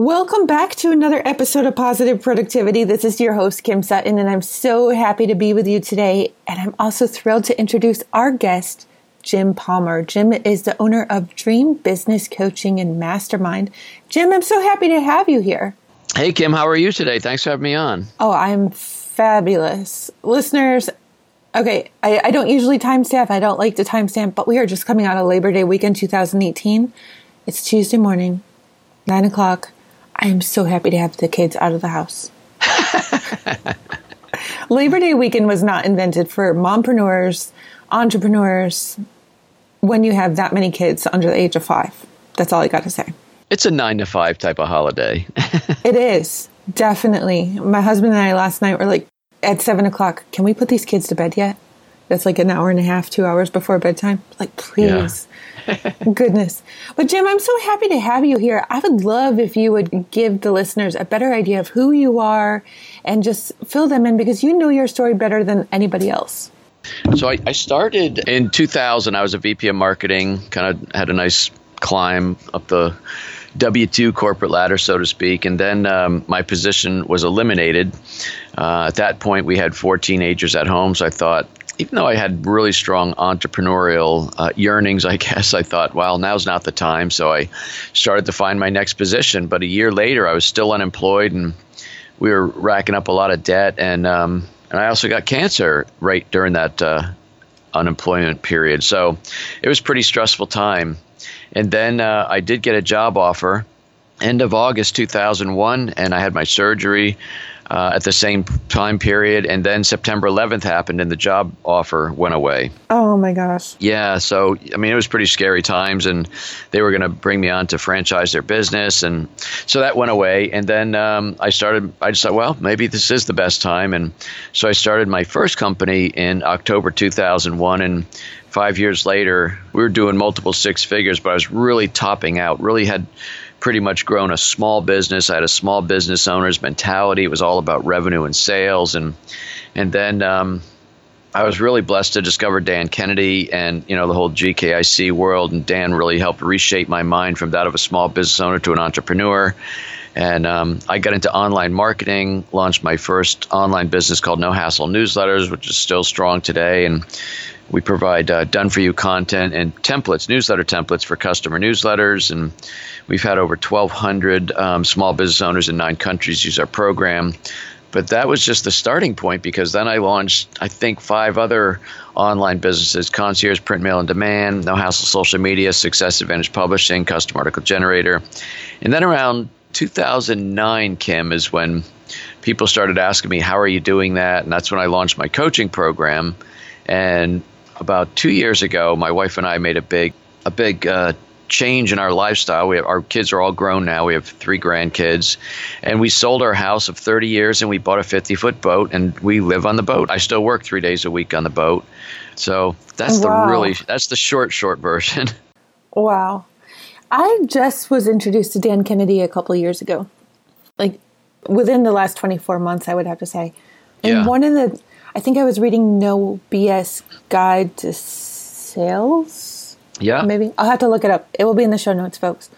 Welcome back to another episode of Positive Productivity. This is your host, Kim Sutton, and I'm so happy to be with you today. And I'm also thrilled to introduce our guest, Jim Palmer. Jim is the owner of Dream Business Coaching and Mastermind. Jim, I'm so happy to have you here. Hey, Kim, how are you today? Thanks for having me on. Oh, I'm fabulous. Listeners, okay, I, I don't usually timestamp, I don't like to timestamp, but we are just coming out of Labor Day weekend 2018. It's Tuesday morning, 9 o'clock. I am so happy to have the kids out of the house. Labor Day weekend was not invented for mompreneurs, entrepreneurs, when you have that many kids under the age of five. That's all I got to say. It's a nine to five type of holiday. it is, definitely. My husband and I last night were like, at seven o'clock, can we put these kids to bed yet? That's like an hour and a half, two hours before bedtime. Like, please. Goodness. But Jim, I'm so happy to have you here. I would love if you would give the listeners a better idea of who you are and just fill them in because you know your story better than anybody else. So I, I started in 2000. I was a VP of marketing, kind of had a nice climb up the W 2 corporate ladder, so to speak. And then um, my position was eliminated. Uh, at that point, we had four teenagers at home. So I thought, even though I had really strong entrepreneurial uh, yearnings, I guess, I thought, well, now's not the time. So I started to find my next position. But a year later, I was still unemployed and we were racking up a lot of debt. And, um, and I also got cancer right during that uh, unemployment period. So it was pretty stressful time. And then uh, I did get a job offer end of August 2001, and I had my surgery uh, at the same time period. And then September 11th happened, and the job offer went away. Oh my gosh. Yeah. So, I mean, it was pretty scary times, and they were going to bring me on to franchise their business. And so that went away. And then um, I started, I just thought, well, maybe this is the best time. And so I started my first company in October 2001. And five years later, we were doing multiple six figures, but I was really topping out, really had pretty much grown a small business. I had a small business owner's mentality. It was all about revenue and sales. And, and then, um, I was really blessed to discover Dan Kennedy and you know the whole GKIC world, and Dan really helped reshape my mind from that of a small business owner to an entrepreneur. And um, I got into online marketing, launched my first online business called No Hassle Newsletters, which is still strong today. And we provide uh, done for you content and templates, newsletter templates for customer newsletters. And we've had over 1,200 um, small business owners in nine countries use our program. But that was just the starting point because then I launched, I think, five other online businesses Concierge Print Mail and Demand, No Hassle Social Media, Success Advantage Publishing, Custom Article Generator. And then around 2009, Kim, is when people started asking me, How are you doing that? And that's when I launched my coaching program. And about two years ago, my wife and I made a big, a big uh, change in our lifestyle. We have, our kids are all grown now. We have three grandkids, and we sold our house of 30 years and we bought a 50 foot boat and we live on the boat. I still work three days a week on the boat. So that's wow. the really that's the short short version. Wow. I just was introduced to Dan Kennedy a couple years ago. Like within the last 24 months I would have to say. And yeah. one of the I think I was reading No BS Guide to Sales. Yeah. Maybe. I'll have to look it up. It will be in the show notes, folks.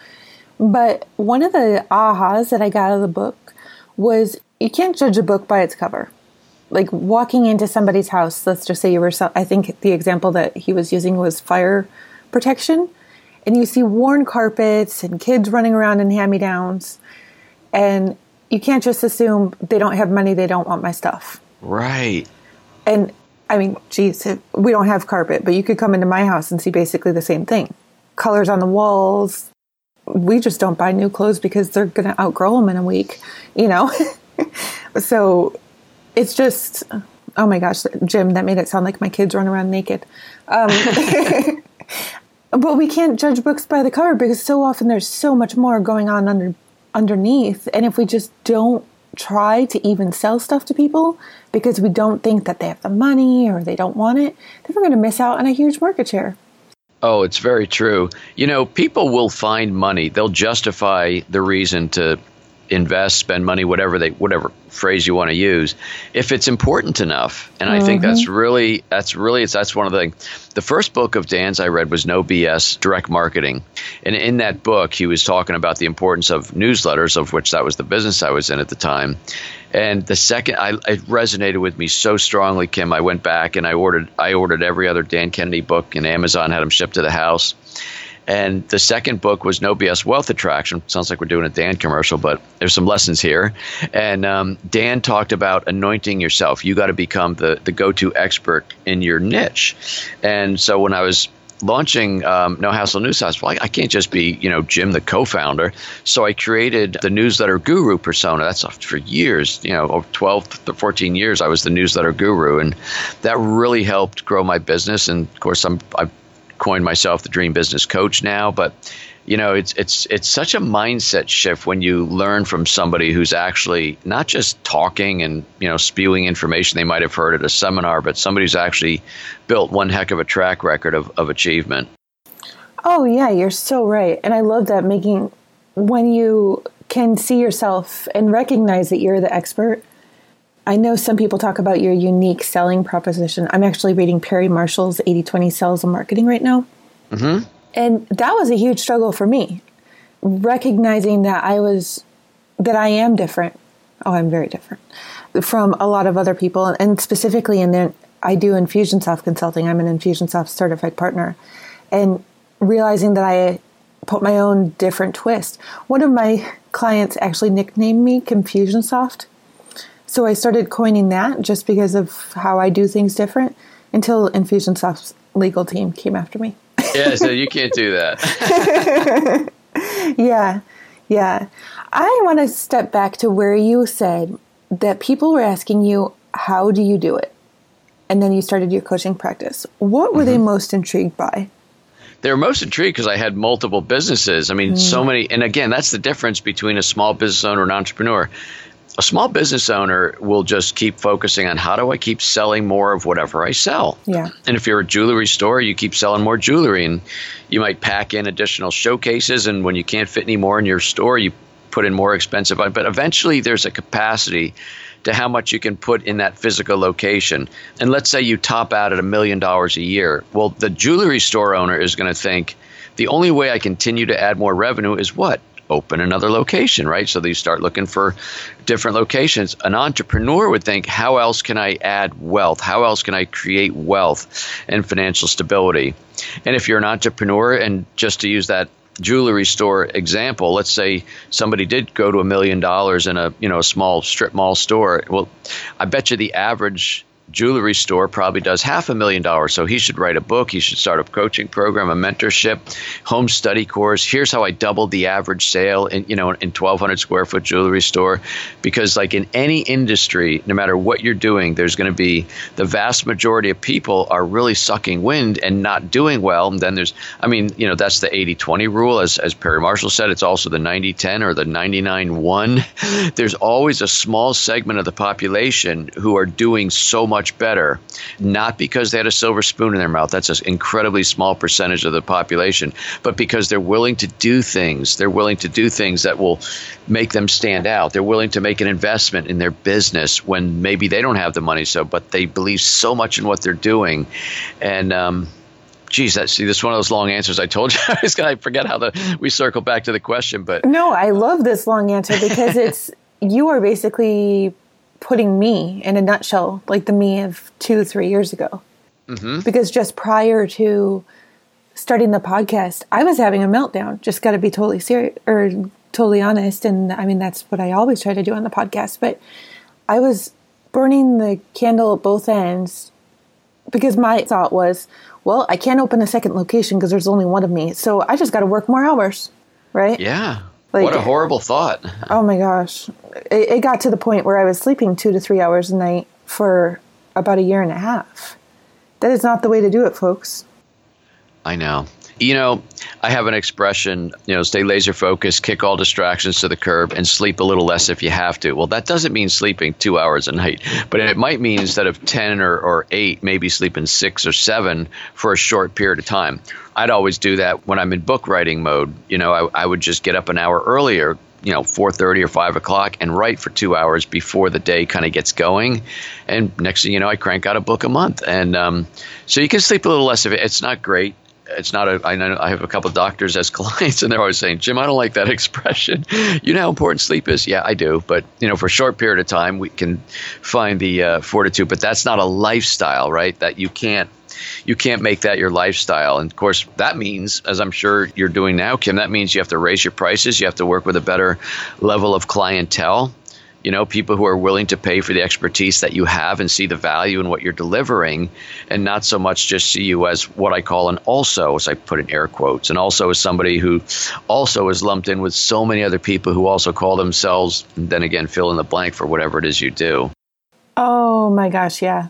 But one of the ahas that I got out of the book was you can't judge a book by its cover. Like walking into somebody's house, let's just say you were, I think the example that he was using was fire protection, and you see worn carpets and kids running around in hand me downs, and you can't just assume they don't have money, they don't want my stuff. Right and I mean, geez, we don't have carpet, but you could come into my house and see basically the same thing. Colors on the walls. We just don't buy new clothes because they're going to outgrow them in a week, you know? so it's just, oh my gosh, Jim, that made it sound like my kids run around naked. Um, but we can't judge books by the cover because so often there's so much more going on under, underneath. And if we just don't try to even sell stuff to people because we don't think that they have the money or they don't want it, then we're going to miss out on a huge market share. Oh, it's very true. You know, people will find money. They'll justify the reason to invest, spend money, whatever they whatever phrase you want to use, if it's important enough. And I mm-hmm. think that's mm-hmm. really that's really it's that's one of the the first book of Dan's I read was No BS Direct Marketing. And in that book he was talking about the importance of newsletters, of which that was the business I was in at the time. And the second I it resonated with me so strongly, Kim, I went back and I ordered I ordered every other Dan Kennedy book and Amazon had them shipped to the house and the second book was No BS Wealth Attraction. Sounds like we're doing a Dan commercial, but there's some lessons here. And um, Dan talked about anointing yourself. You got to become the, the go to expert in your niche. And so when I was launching um, No Hassle Newshouse, well, I, I, can't just be, you know, Jim, the co-founder. So I created the newsletter guru persona. That's for years, you know, over 12 to 14 years, I was the newsletter guru. And that really helped grow my business. And of course, I'm, I've coined myself the dream business coach now, but you know, it's it's it's such a mindset shift when you learn from somebody who's actually not just talking and you know spewing information they might have heard at a seminar, but somebody who's actually built one heck of a track record of, of achievement. Oh yeah, you're so right, and I love that making when you can see yourself and recognize that you're the expert I know some people talk about your unique selling proposition. I'm actually reading Perry Marshall's 80 20 Sales and Marketing right now. Mm-hmm. And that was a huge struggle for me, recognizing that I was, that I am different. Oh, I'm very different from a lot of other people. And specifically in there, I do Infusionsoft consulting. I'm an Infusionsoft certified partner. And realizing that I put my own different twist. One of my clients actually nicknamed me Confusionsoft so I started coining that just because of how I do things different until Infusionsoft's legal team came after me. yeah, so you can't do that. yeah, yeah. I want to step back to where you said that people were asking you, How do you do it? And then you started your coaching practice. What were mm-hmm. they most intrigued by? they were most intrigued because I had multiple businesses. I mean, mm. so many. And again, that's the difference between a small business owner and entrepreneur a small business owner will just keep focusing on how do I keep selling more of whatever I sell. Yeah. And if you're a jewelry store, you keep selling more jewelry and you might pack in additional showcases and when you can't fit any more in your store, you put in more expensive but eventually there's a capacity to how much you can put in that physical location. And let's say you top out at a million dollars a year. Well, the jewelry store owner is going to think the only way I continue to add more revenue is what? Open another location, right? So they start looking for different locations. An entrepreneur would think, how else can I add wealth? How else can I create wealth and financial stability? And if you're an entrepreneur, and just to use that jewelry store example, let's say somebody did go to a million dollars in a you know a small strip mall store. Well, I bet you the average jewelry store probably does half a million dollars. So he should write a book. He should start a coaching program, a mentorship, home study course. Here's how I doubled the average sale in you know in 1,200 square foot jewelry store, because like in any industry, no matter what you're doing, there's going to be the vast majority of people are really sucking wind and not doing well. And then there's, I mean, you know, that's the 80-20 rule, as as Perry Marshall said. It's also the 90-10 or the 99-1. There's always a small segment of the population who are doing so much better, not because they had a silver spoon in their mouth. That's an incredibly small percentage of the population, but because they're willing to do things. They're willing to do things that will make them stand out. They're willing to make an investment in their business when maybe they don't have the money, so but they believe so much in what they're doing, and. Um, geez, that see, this is one of those long answers. I told you I was going to forget how the we circle back to the question, but no, I love this long answer because it's you are basically putting me in a nutshell, like the me of two, three years ago. Mm-hmm. Because just prior to starting the podcast, I was having a meltdown. Just got to be totally serious or totally honest. And I mean, that's what I always try to do on the podcast. But I was burning the candle at both ends because my thought was, well, I can't open a second location because there's only one of me. So I just got to work more hours. Right. Yeah. Like, what a horrible thought. Oh my gosh. It, it, got to the point where I was sleeping two to three hours a night for about a year and a half. That is not the way to do it, folks. I know. You know, I have an expression, you know, stay laser focused, kick all distractions to the curb, and sleep a little less if you have to. Well, that doesn't mean sleeping two hours a night, but it might mean instead of 10 or, or eight, maybe sleeping six or seven for a short period of time. I'd always do that when I'm in book writing mode. You know, I, I would just get up an hour earlier, you know 4.30 or 5 o'clock and write for two hours before the day kind of gets going and next thing you know i crank out a book a month and um, so you can sleep a little less of it it's not great it's not a I know I have a couple of doctors as clients and they're always saying, Jim, I don't like that expression. you know how important sleep is? Yeah, I do. But you know, for a short period of time we can find the uh, fortitude, but that's not a lifestyle, right? That you can't you can't make that your lifestyle. And of course, that means, as I'm sure you're doing now, Kim, that means you have to raise your prices. You have to work with a better level of clientele you know, people who are willing to pay for the expertise that you have and see the value in what you're delivering, and not so much just see you as what I call an also, as I put in air quotes, and also as somebody who also is lumped in with so many other people who also call themselves, and then again, fill in the blank for whatever it is you do. Oh my gosh, yeah.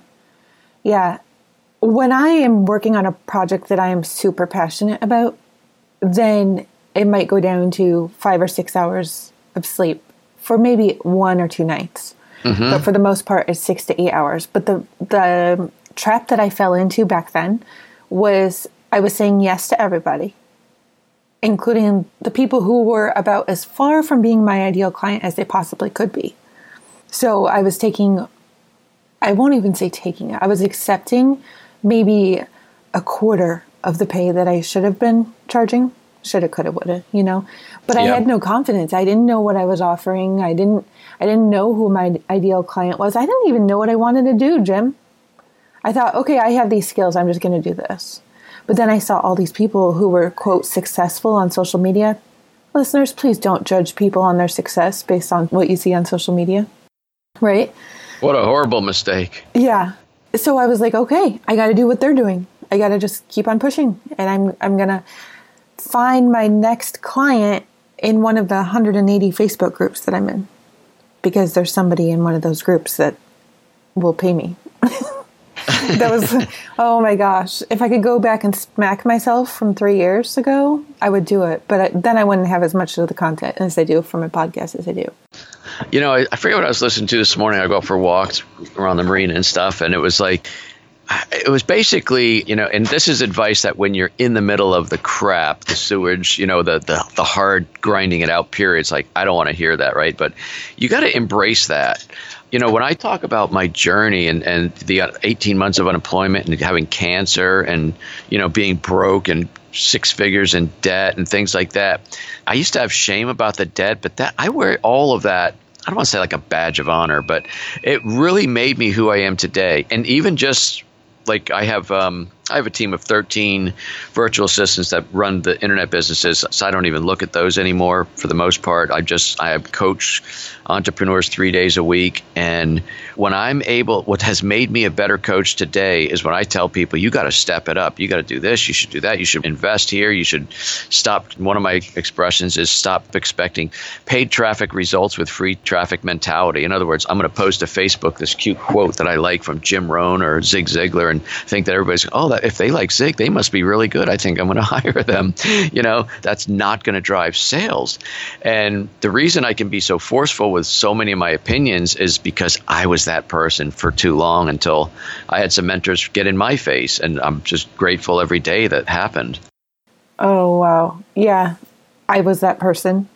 Yeah. When I am working on a project that I am super passionate about, then it might go down to five or six hours of sleep for maybe one or two nights. Mm-hmm. But for the most part, it's six to eight hours. But the the trap that I fell into back then was I was saying yes to everybody, including the people who were about as far from being my ideal client as they possibly could be. So I was taking, I won't even say taking it, I was accepting maybe a quarter of the pay that I should have been charging shoulda coulda woulda you know? But i had no confidence. I didn't know what i was offering. I didn't i didn't know who my ideal client was. I didn't even know what i wanted to do jim. I thought okay i have these skills. I'm just going to do this. But then i saw all these people who were quote successful on social media. Listeners please don't judge people on their success based on what you see on social media right? What a horrible mistake. Yeah so i was like okay i got to do what they're doing. I got to just keep on pushing. And i'm i'm to find my next client in one of the 180 Facebook groups that I'm in. Because there's somebody in one of those groups that will pay me. that was oh my gosh if i could go back and smack myself from three years ago i would do it but I, then i wouldn't have as much of the content as i do from a podcast as i do you know I, I forget what i was listening to this morning i go for walks around the marina and stuff and it was like it was basically, you know, and this is advice that when you're in the middle of the crap, the sewage, you know, the the, the hard grinding it out periods, like I don't want to hear that, right? But you got to embrace that. You know, when I talk about my journey and, and the 18 months of unemployment and having cancer and, you know, being broke and six figures in debt and things like that, I used to have shame about the debt, but that I wear all of that I don't want to say like a badge of honor, but it really made me who I am today. And even just like I have um, I have a team of 13 virtual assistants that run the internet businesses. So I don't even look at those anymore for the most part. I just I have coach entrepreneurs 3 days a week and when I'm able what has made me a better coach today is when I tell people you got to step it up. You got to do this, you should do that, you should invest here, you should stop one of my expressions is stop expecting paid traffic results with free traffic mentality. In other words, I'm going to post to Facebook this cute quote that I like from Jim Rohn or Zig Ziglar and think that everybody's oh if they like Zig, they must be really good. I think I'm going to hire them. You know, that's not going to drive sales. And the reason I can be so forceful with so many of my opinions is because I was that person for too long until I had some mentors get in my face. And I'm just grateful every day that happened. Oh, wow. Yeah, I was that person.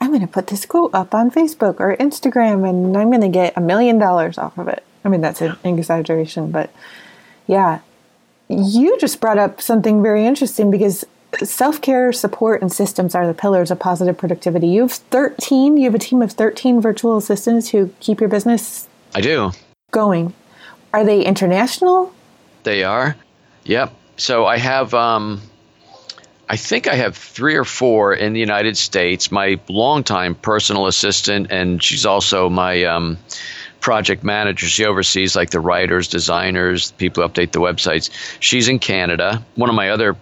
I'm going to put this quote up on Facebook or Instagram and I'm going to get a million dollars off of it. I mean, that's an exaggeration, but yeah, you just brought up something very interesting because self care, support, and systems are the pillars of positive productivity. You have 13, you have a team of 13 virtual assistants who keep your business I do. going. Are they international? They are. Yep. So I have um I think I have three or four in the United States. My longtime personal assistant, and she's also my um, project manager. She oversees like the writers, designers, people who update the websites. She's in Canada. One of my other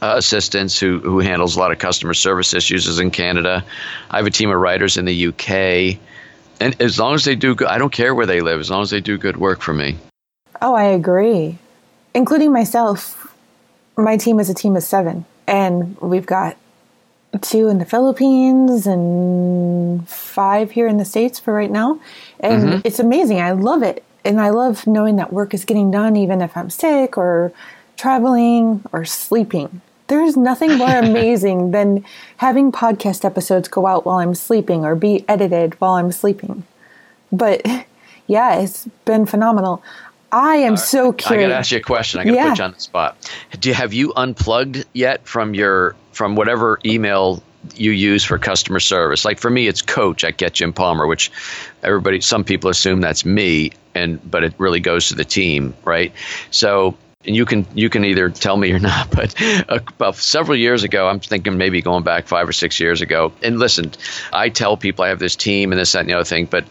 uh, assistants who, who handles a lot of customer service issues is in Canada. I have a team of writers in the UK. And as long as they do good, I don't care where they live, as long as they do good work for me. Oh, I agree. Including myself, my team is a team of seven. and we've got two in the Philippines and five here in the States for right now. And mm-hmm. it's amazing. I love it. And I love knowing that work is getting done even if I'm sick or traveling or sleeping. There's nothing more amazing than having podcast episodes go out while I'm sleeping or be edited while I'm sleeping. But yeah, it's been phenomenal. I am so curious. I got to ask you a question. I got to yeah. put you on the spot. Do you, have you unplugged yet from your from whatever email you use for customer service? Like for me, it's Coach at Get Jim Palmer, which everybody, some people assume that's me, and but it really goes to the team, right? So and you can you can either tell me or not, but uh, about several years ago, I'm thinking maybe going back five or six years ago. And listen, I tell people I have this team and this that and the other thing, but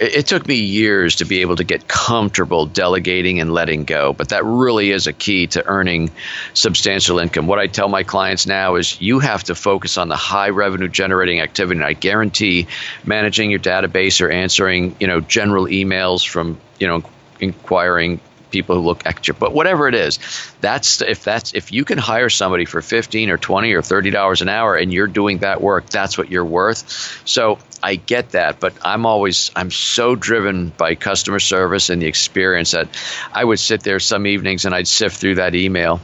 it, took me years to be able to get comfortable delegating and letting go. But that really is a key to earning substantial income. What I tell my clients now is you have to focus on the high revenue generating activity. And I guarantee managing your database or answering you know general emails from you know inquiring people who look extra. But whatever it is, that's if that's if you can hire somebody for fifteen or twenty or thirty dollars an hour and you're doing that work, that's what you're worth. So I get that, but I'm always I'm so driven by customer service and the experience that I would sit there some evenings and I'd sift through that email.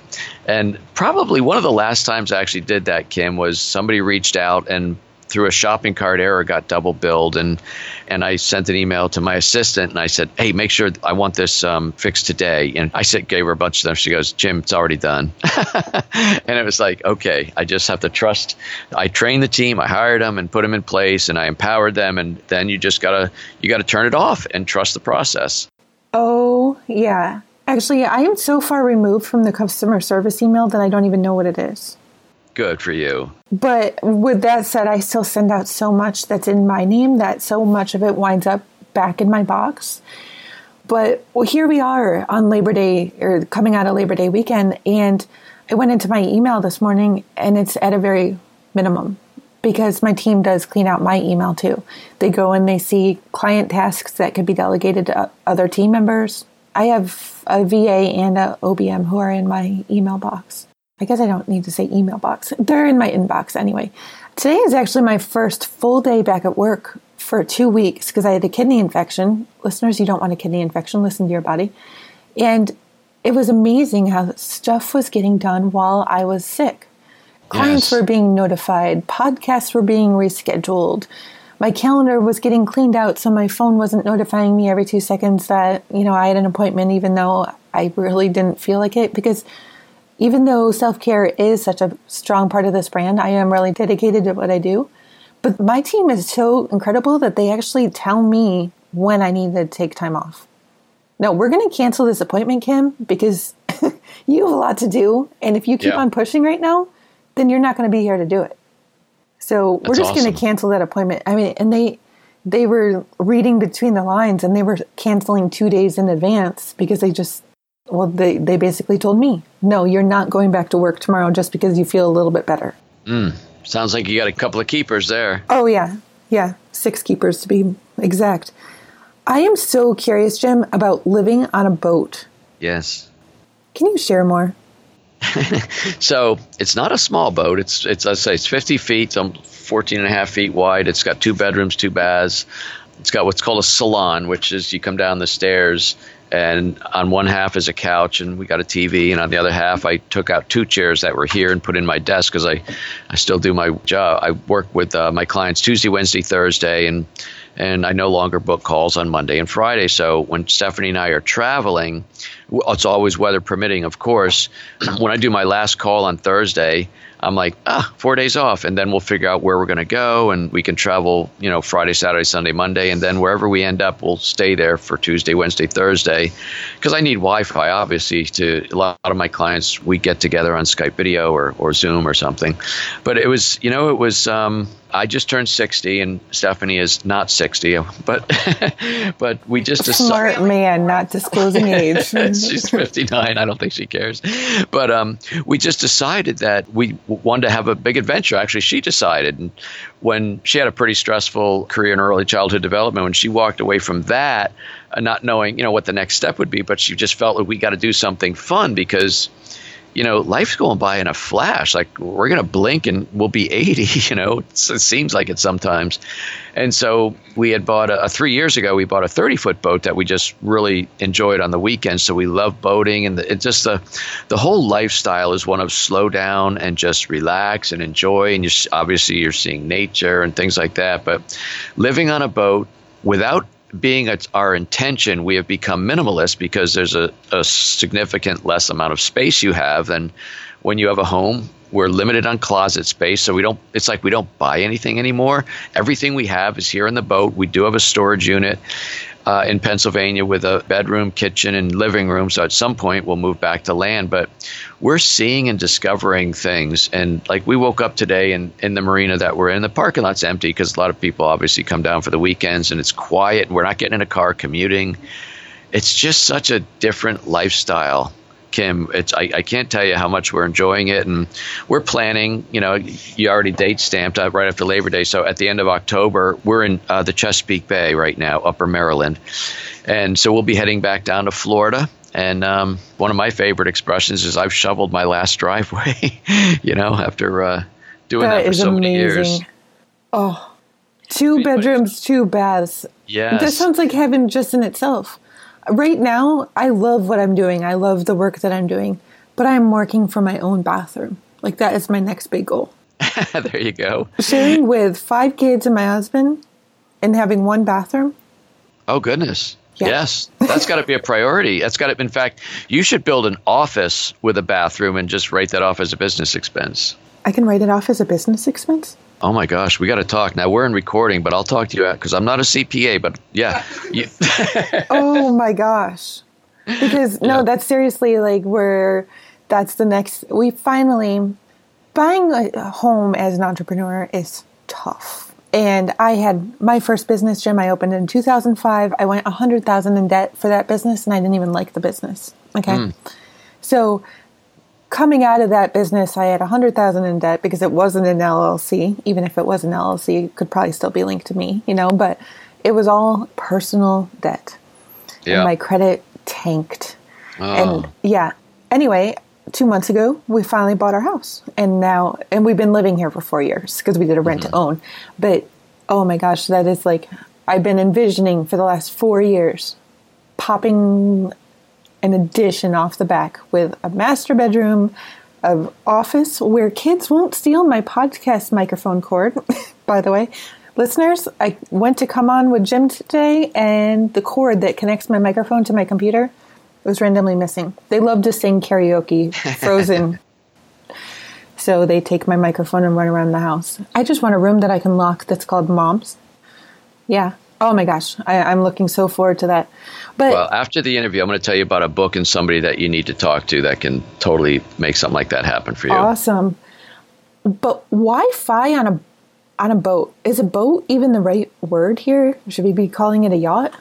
And probably one of the last times I actually did that, Kim, was somebody reached out and through a shopping cart error got double billed and and I sent an email to my assistant and I said hey make sure I want this um, fixed today. And I said gave her a bunch of them. She goes Jim it's already done. And it was like okay I just have to trust I trained the team I hired them and put them in place and I empowered them and then you just gotta you gotta turn it off and trust the process. Oh yeah. Actually I am so far removed from the customer service email that I don't even know what it is Good for you. But with that said, I still send out so much that's in my name that so much of it winds up back in my box. But well, here we are on Labor Day or coming out of Labor Day weekend, and I went into my email this morning and it's at a very minimum because my team does clean out my email too. They go and they see client tasks that could be delegated to other team members. I have a VA and a OBM who are in my email box. I guess I don't need to say email box. They're in my inbox anyway. Today is actually my first full day back at work for two weeks because I had a kidney infection. Listeners, you don't want a kidney infection, listen to your body. And it was amazing how stuff was getting done while I was sick. Clients yes. were being notified, podcasts were being rescheduled. My calendar was getting cleaned out so my phone wasn't notifying me every two seconds that, you know, I had an appointment even though I really didn't feel like it because even though self care is such a strong part of this brand, I am really dedicated to what I do. But my team is so incredible that they actually tell me when I need to take time off. No, we're going to cancel this appointment, Kim, because you have a lot to do. And if you keep yeah. on pushing right now, then you're not going to be here to do it. So That's we're just awesome. going to cancel that appointment. I mean, and they they were reading between the lines and they were canceling two days in advance because they just well, they, they basically told me, no, you're not going back to work tomorrow just because you feel a little bit better. Mm, sounds like you got a couple of keepers there. Oh, yeah. Yeah. Six keepers to be exact. I am so curious, Jim, about living on a boat. Yes. Can you share more? so it's not a small boat. It's it's I say it's 50 feet, so 14 and a half feet wide. It's got two bedrooms, two baths. It's got what's called a salon, which is you come down the stairs and on one half is a couch and we got a TV and on the other half I took out two chairs that were here and put in my desk because I, I still do my job. I work with uh, my clients Tuesday Wednesday Thursday and and I no longer book calls on Monday and Friday. So when Stephanie and I are traveling it's always weather permitting of course. When I do my last call on Thursday I'm like, ah, four days off, and then we'll figure out where we're going to go, and we can travel, you know, Friday, Saturday, Sunday, Monday, and then wherever we end up, we'll stay there for Tuesday, Wednesday, Thursday, because I need Wi-Fi. Obviously, to a lot of my clients, we get together on Skype video or or Zoom or something. But it was, you know, it was. Um, I just turned 60 and Stephanie is not 60, but but we just smart man not disclosing age. She's 59. I don't think she cares. But um, we just decided that we wanted to have a big adventure. Actually, she decided and when she had a pretty stressful career in early childhood development when she walked away from that uh, not knowing, you know, what the next step would be, but she just felt like we got to do something fun because you know, life's going by in a flash. Like we're going to blink and we'll be 80, you know, it seems like it sometimes. And so we had bought a, three years ago, we bought a 30 foot boat that we just really enjoyed on the weekends. So we love boating and the, it just the, the whole lifestyle is one of slow down and just relax and enjoy. And you obviously you're seeing nature and things like that. But living on a boat without being our intention, we have become minimalist because there's a, a significant less amount of space you have than when you have a home. We're limited on closet space, so we don't. It's like we don't buy anything anymore. Everything we have is here in the boat. We do have a storage unit, uh, in Pennsylvania with a bedroom, kitchen, and living room. So at some point we'll move back to land. But we're seeing and discovering things. And like we woke up today in, in the marina that we're in, the parking lot's empty because a lot of people obviously come down for the weekends and it's quiet and we're not getting in a car commuting. It's just such a different lifestyle Kim. It's I, I can't tell you how much we're enjoying it, and we're planning. You know, you already date stamped uh, right after Labor Day, so at the end of October, we're in uh, the Chesapeake Bay right now, Upper Maryland, and so we'll be heading back down to Florida. And um, one of my favorite expressions is I've shoveled my last driveway. you know, after uh, doing that, that for so amazing. many years. Oh, two bedrooms, two baths. Yeah, that sounds like heaven just in itself right now, I love what I'm doing. I love the work that I'm doing, but I'm working for my own bathroom. Like that is my next big goal. there you go. Sharing with five kids and my husband and having one bathroom. Oh goodness. Yeah. Yes, that's got to be a priority. That's got to. In fact, you should build an office with a bathroom and just write that off as a business expense. I can write it off as a business expense. Oh my gosh, we got to talk. Now we're in recording, but I'll talk to you because I'm not a CPA, but yeah. oh my gosh. Because no, yeah. that's seriously like we're that's the next we finally buying a home as an entrepreneur is tough. And I had my first business gym I opened in 2005. I went 100,000 in debt for that business and I didn't even like the business. Okay? Mm. So coming out of that business, I had a hundred thousand in debt because it wasn't an LLC. Even if it was an LLC, it could probably still be linked to me, you know. But it was all personal debt, yeah. and my credit tanked. Oh. And yeah. Anyway, two months ago, we finally bought our house, and now, and we've been living here for four years because we did a rent mm-hmm. to own. But oh my gosh, that is like I've been envisioning for the last four years popping an addition off the back with a master bedroom, of office where kids won't steal my podcast microphone cord. By the way, listeners, I went to come on with Jim today, and the cord that connects my microphone to my computer was randomly missing. They love to sing karaoke, Frozen. so they take my microphone and run around the house. I just want a room that I can lock that's called Mom's. Yeah, Oh my gosh, I, am looking so forward to that. But well, after the interview, I'm going to tell you about a book and somebody that you need to talk to that can totally make something like that happen for you. Awesome. But Wi-Fi on a on a boat is a boat even the right word here? Should we be calling it a yacht?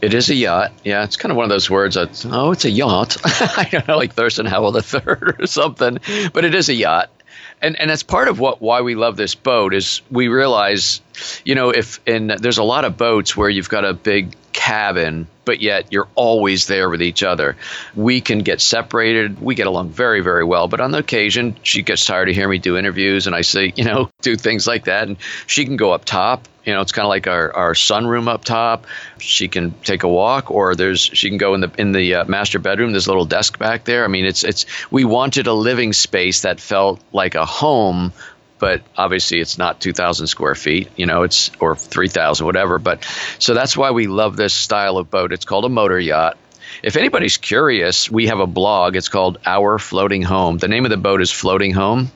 It is a yacht. Yeah, it's kind of one of those words that oh, it's a yacht. I don't know, like Thurston Howell the third or something. But it is a yacht and and that's part of what why we love this boat is we realize, you know, if and there's a lot of boats where you've got a big cabin, but yet you're always there with each other. We can get separated. We get along very, very well. But on the occasion, she gets tired of hearing me do interviews, and I say, you know, do things like that. And she can go up top. You know, it's kind of like our, our sunroom up top. She can take a walk, or there's she can go in the in the uh, master bedroom. There's a little desk back there. I mean, it's it's we wanted a living space that felt like a home but obviously it's not 2,000 square feet, you know, it's or 3,000, whatever. But so that's why we love this style of boat. It's called a motor yacht. If anybody's curious, we have a blog. It's called Our Floating Home. The name of the boat is Floating Home.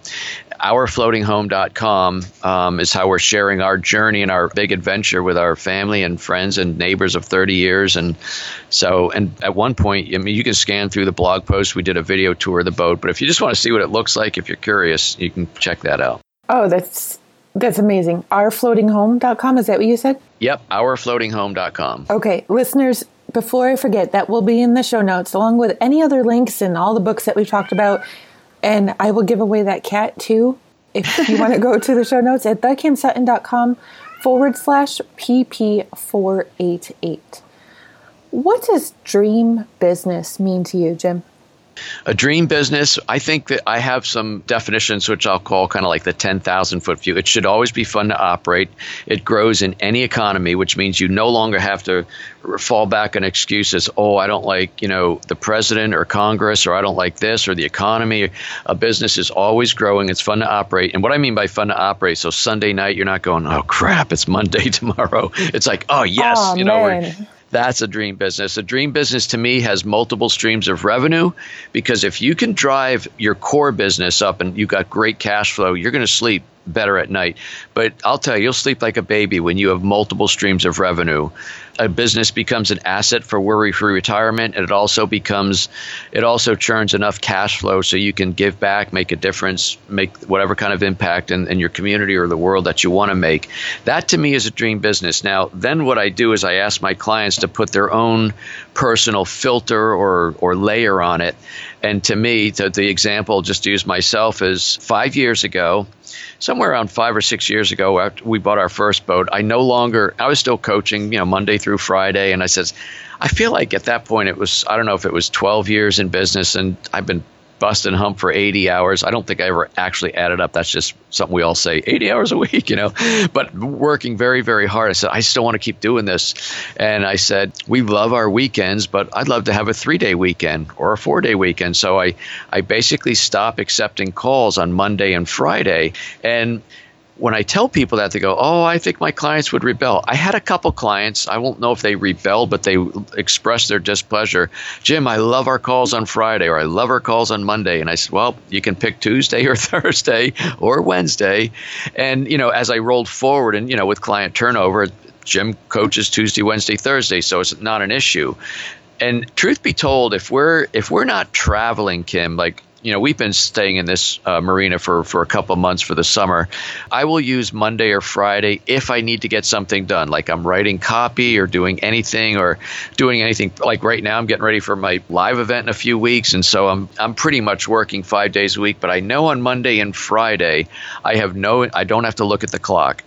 OurFloatingHome.com um, is how we're sharing our journey and our big adventure with our family and friends and neighbors of 30 years. And so, and at one point, I mean, you can scan through the blog post. We did a video tour of the boat. But if you just want to see what it looks like, if you're curious, you can check that out. Oh, that's that's amazing. Ourfloatinghome.com, is that what you said? Yep, ourfloatinghome.com. Okay, listeners, before I forget, that will be in the show notes along with any other links and all the books that we've talked about. And I will give away that cat too if you want to go to the show notes at thekimsutton.com forward slash PP488. What does dream business mean to you, Jim? A dream business, I think that I have some definitions which I'll call kind of like the 10,000 foot view. It should always be fun to operate. It grows in any economy, which means you no longer have to fall back on excuses. Oh, I don't like, you know, the president or Congress, or I don't like this or the economy. A business is always growing. It's fun to operate. And what I mean by fun to operate, so Sunday night, you're not going, oh crap, it's Monday tomorrow. It's like, oh yes, oh, you know. That's a dream business. A dream business to me has multiple streams of revenue because if you can drive your core business up and you got great cash flow, you're going to sleep better at night. But I'll tell you, you'll sleep like a baby when you have multiple streams of revenue. A business becomes an asset for worry-free retirement, and it also becomes, it also churns enough cash flow so you can give back, make a difference, make whatever kind of impact in, in your community or the world that you want to make. That to me is a dream business. Now, then what I do is I ask my clients to put their own personal filter or or layer on it. And to me, to, the example, just to use myself, is five years ago somewhere around five or six years ago, after we bought our first boat, I no longer, I was still coaching, you know, Monday through Friday. And I says, I feel like at that point it was, I don't know if it was 12 years in business and I've been bust and hump for 80 hours. I don't think I ever actually added up. That's just something we all say 80 hours a week, you know, but working very, very hard. I said, I still want to keep doing this. And I said, we love our weekends, but I'd love to have a three day weekend or a four day weekend. So I, I basically stopped accepting calls on Monday and Friday. And when I tell people that, they go, "Oh, I think my clients would rebel." I had a couple clients. I won't know if they rebelled, but they expressed their displeasure. Jim, I love our calls on Friday, or I love our calls on Monday. And I said, "Well, you can pick Tuesday or Thursday or Wednesday." And you know, as I rolled forward, and you know, with client turnover, Jim coaches Tuesday, Wednesday, Thursday, so it's not an issue. And truth be told, if we're if we're not traveling, Kim, like you know, we've been staying in this uh, marina for, for a couple months for the summer. I will use Monday or Friday if I need to get something done, like I'm writing copy or doing anything or doing anything. Like right now, I'm getting ready for my live event in a few weeks, and so I'm I'm pretty much working five days a week. But I know on Monday and Friday, I have no, I don't have to look at the clock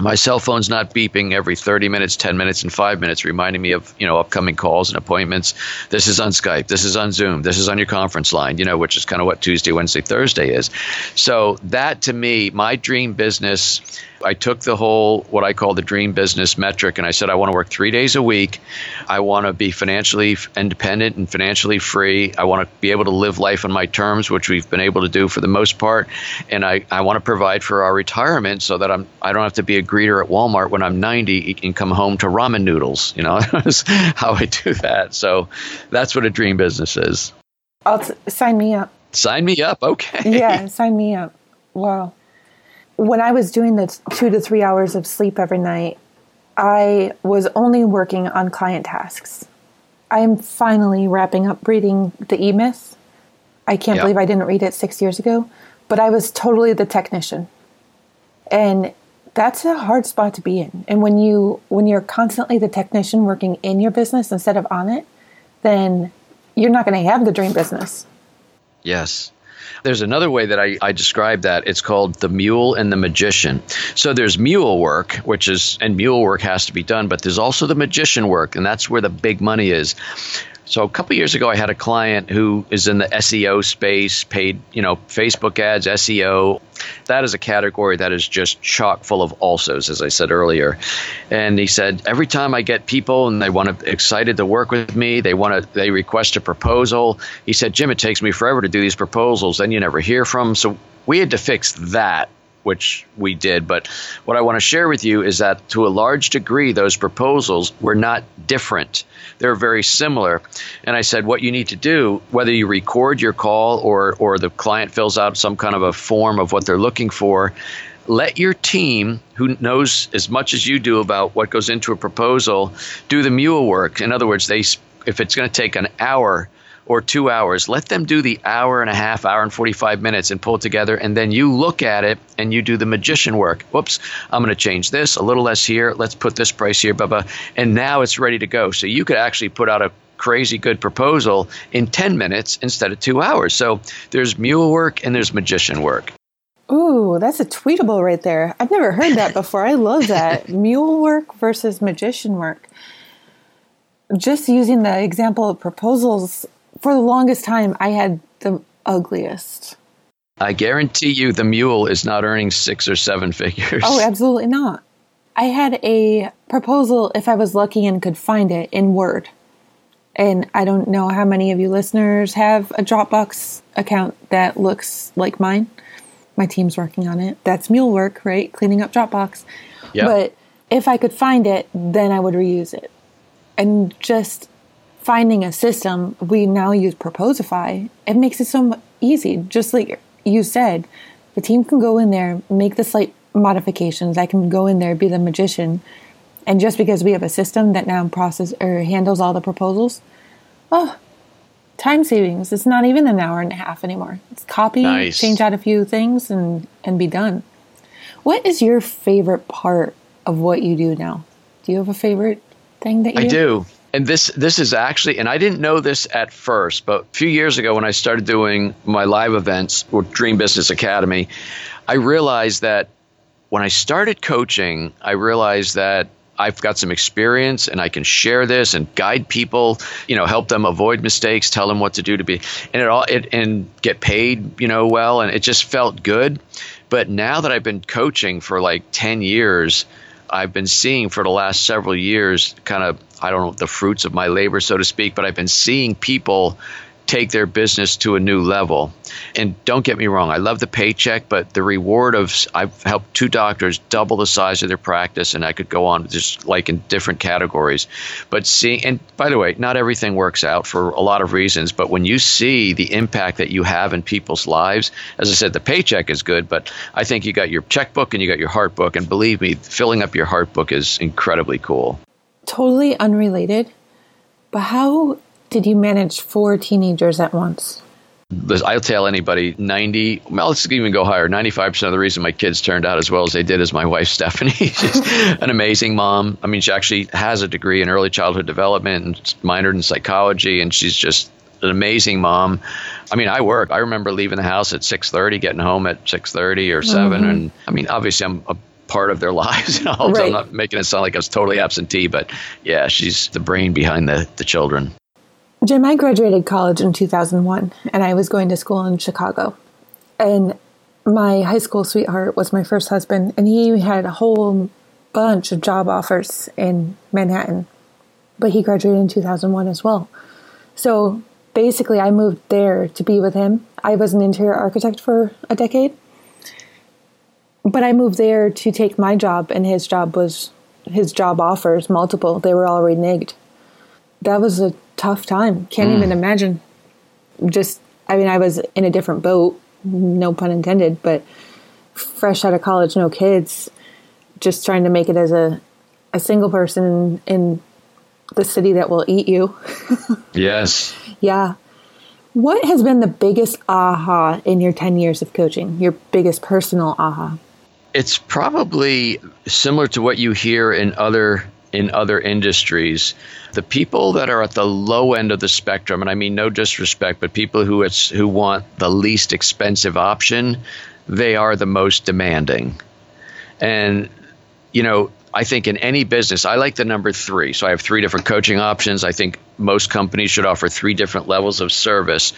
my cell phone's not beeping every 30 minutes 10 minutes and 5 minutes reminding me of you know upcoming calls and appointments. This is on skype. This is on zoom. This is on your conference line you know which is kind of what tuesday wednesday thursday is. So that to me my dream business I took the whole, what I call the dream business metric, and I said, I want to work three days a week. I want to be financially independent and financially free. I want to be able to live life on my terms, which we've been able to do for the most part. And I, I want to provide for our retirement so that I'm, I don't have to be a greeter at Walmart when I'm 90 and come home to ramen noodles. You know, that's how I do that. So that's what a dream business is. I'll t- sign me up. Sign me up. Okay. Yeah, sign me up. Wow when I was doing the two to three hours of sleep every night, I was only working on client tasks. I am finally wrapping up reading The E Myth. I can't believe I didn't read it six years ago, but I was totally the technician. And that's a hard spot to be in. And when you when you're constantly the technician working in your business instead of on it, then you're not going to have the dream business. Yes. There's another way that I, I describe that. It's called the mule and the magician. So there's mule work, which is, and mule work has to be done, but there's also the magician work, and that's where the big money is. So a couple years ago, I had a client who is in the SEO space, paid you know Facebook ads, SEO. That is a category that is just chock full of alsos, as I said earlier. And he said every time I get people and they want to excited to work with me, they want to they request a proposal. He said, Jim, it takes me forever to do these proposals. Then you never hear from. So we had to fix that which we did. But what I want to share with you is that to a large degree, those proposals were not different. They're very similar. And I said, what you need to do, whether you record your call or, or the client fills out some kind of a form of what they're looking for, let your team, who knows as much as you do about what goes into a proposal, do the mule work. In other words, they if it's going to take an hour or two hours. Let them do the hour and a half, hour and 45 minutes and pull it together. And then you look at it and you do the magician work. Whoops, I'm going to change this a little less here. Let's put this price here, blah, blah. And now it's ready to go. So you could actually put out a crazy good proposal in 10 minutes instead of two hours. So there's mule work and there's magician work. Ooh, that's a tweetable right there. I've never heard that before. I love that. mule work versus magician work. Just using the example of proposals for the longest time, I had the ugliest. I guarantee you the mule is not earning six or seven figures. Oh, absolutely not. I had a proposal, if I was lucky and could find it, in Word. And I don't know how many of you listeners have a Dropbox account that looks like mine. My team's working on it. That's mule work, right? Cleaning up Dropbox. Yep. But if I could find it, then I would reuse it. And just finding a system, we now use Proposify. It makes it so easy. Just like you said, the team can go in there, make the slight modifications. I can go in there, be the magician, and just because we have a system that now process or handles all the proposals, oh, time savings. It's not even an hour and a half anymore. It's copy, Nice. change out a few things, and and be done. What is your favorite part of what you do now? Do you have a favorite thing that you I do. And this this is actually, and I didn't know this at first, but a few years ago when I started doing my live events with Dream Business Academy, I realized that when I started coaching, I realized that I've got some experience and I can share this and guide people, you know, help them avoid mistakes, tell them what to do to be, and it all, it, and get paid, you know, well. And it just felt good. But now that I've been coaching for like 10 years, I've been seeing for the last several years kind of, I don't know, the fruits of my labor, so to speak, but I've been seeing people take their business to a new level. And don't get me wrong, I love the paycheck, but the reward of I've helped two doctors double the size of their practice, and I could go on just like in different categories. But see, and by the way, not everything works out for a lot of reasons, but when you see the impact that you have in people's lives, as I said, the paycheck is good, but I think you got your checkbook and you got your heart book, and believe me, filling up your heart book is incredibly cool. Totally unrelated, but how did you manage four teenagers at once? I'll tell anybody 90, well, let's even go higher. 95% of the reason my kids turned out as well as they did is my wife, Stephanie. She's an amazing mom. I mean, she actually has a degree in early childhood development and minored in psychology, and she's just an amazing mom. I mean, I work. I remember leaving the house at 6:30, getting home at 6:30 or 7 mm-hmm. and I mean, obviously I'm a part of their lives, you know. so I'm not making it sound like I was totally absentee, but yeah, she's the brain behind the the children. Jim, I graduated college in 2001 and I was going to school in Chicago. And my high school sweetheart was my first husband, and he had a whole bunch of job offers in Manhattan. But he graduated in 2001 as well. So basically, I moved there to be with him. I was an interior architect for a decade. But I moved there to take my job, and his job was his job offers, multiple. They were all reneged that was a tough time. Can't even mm. imagine. Just, I mean, I was in a different boat, no pun intended, but fresh out of college, no kids, just trying to make it as a, a single person in the city that will eat you. Yes. yeah. What has been the biggest aha in your 10 years of coaching? Your biggest personal aha? it's probably similar to what you hear in other in other industries the people that are at the low end of the spectrum and i mean no disrespect but people who it's who want the least expensive option they are the most demanding. And you know i think in any business i like the number three. So i have three different coaching options. I think most companies should offer three different levels of service